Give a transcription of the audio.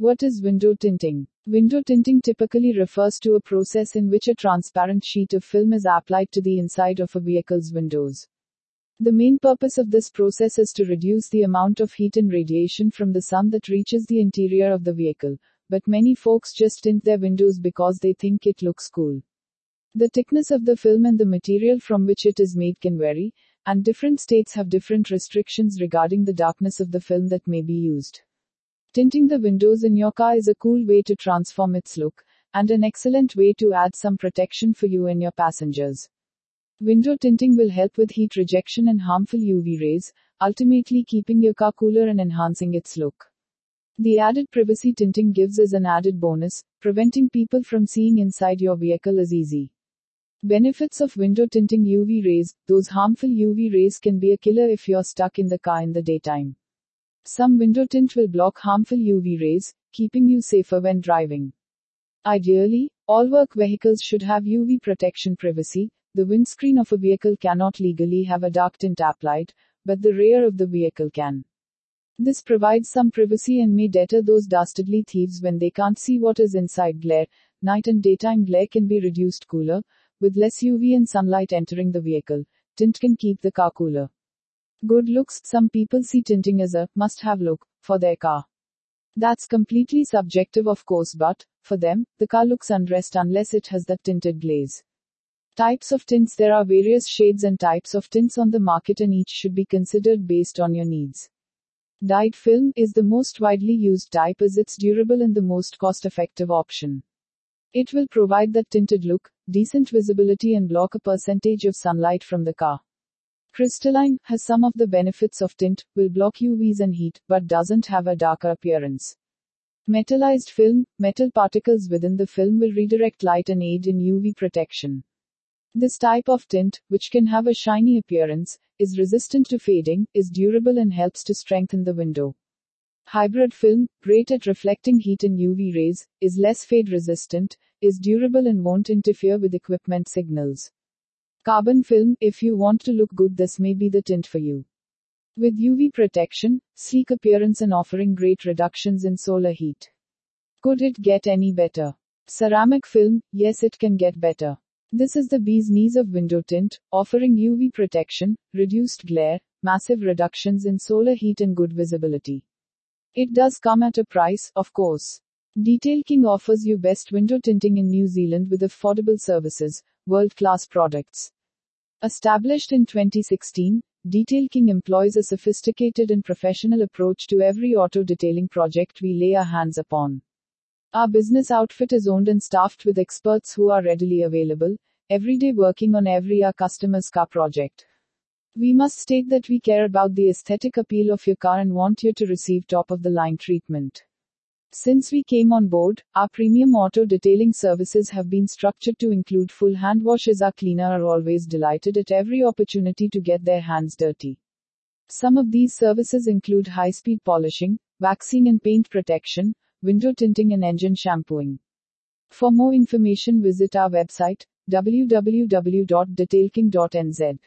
What is window tinting? Window tinting typically refers to a process in which a transparent sheet of film is applied to the inside of a vehicle's windows. The main purpose of this process is to reduce the amount of heat and radiation from the sun that reaches the interior of the vehicle, but many folks just tint their windows because they think it looks cool. The thickness of the film and the material from which it is made can vary, and different states have different restrictions regarding the darkness of the film that may be used. Tinting the windows in your car is a cool way to transform its look, and an excellent way to add some protection for you and your passengers. Window tinting will help with heat rejection and harmful UV rays, ultimately keeping your car cooler and enhancing its look. The added privacy tinting gives as an added bonus, preventing people from seeing inside your vehicle is easy. Benefits of window tinting UV rays Those harmful UV rays can be a killer if you're stuck in the car in the daytime. Some window tint will block harmful UV rays, keeping you safer when driving. Ideally, all work vehicles should have UV protection privacy, the windscreen of a vehicle cannot legally have a dark tint applied, but the rear of the vehicle can. This provides some privacy and may deter those dastardly thieves when they can't see what is inside glare. Night and daytime glare can be reduced cooler, with less UV and sunlight entering the vehicle. Tint can keep the car cooler. Good looks Some people see tinting as a must have look for their car. That's completely subjective, of course, but for them, the car looks undressed unless it has that tinted glaze. Types of tints There are various shades and types of tints on the market, and each should be considered based on your needs. Dyed film is the most widely used type as it's durable and the most cost effective option. It will provide that tinted look, decent visibility, and block a percentage of sunlight from the car. Crystalline has some of the benefits of tint, will block UVs and heat, but doesn't have a darker appearance. Metallized film, metal particles within the film will redirect light and aid in UV protection. This type of tint, which can have a shiny appearance, is resistant to fading, is durable and helps to strengthen the window. Hybrid film, great at reflecting heat and UV rays, is less fade resistant, is durable and won't interfere with equipment signals. Carbon film, if you want to look good, this may be the tint for you. With UV protection, sleek appearance, and offering great reductions in solar heat. Could it get any better? Ceramic film, yes, it can get better. This is the bee's knees of window tint, offering UV protection, reduced glare, massive reductions in solar heat and good visibility. It does come at a price, of course. Detail King offers you best window tinting in New Zealand with affordable services, world-class products. Established in 2016, Detail King employs a sophisticated and professional approach to every auto detailing project we lay our hands upon. Our business outfit is owned and staffed with experts who are readily available, every day working on every our customer's car project. We must state that we care about the aesthetic appeal of your car and want you to receive top of the line treatment. Since we came on board, our premium auto detailing services have been structured to include full hand washes. Our cleaner are always delighted at every opportunity to get their hands dirty. Some of these services include high speed polishing, waxing and paint protection, window tinting and engine shampooing. For more information visit our website www.detailking.nz.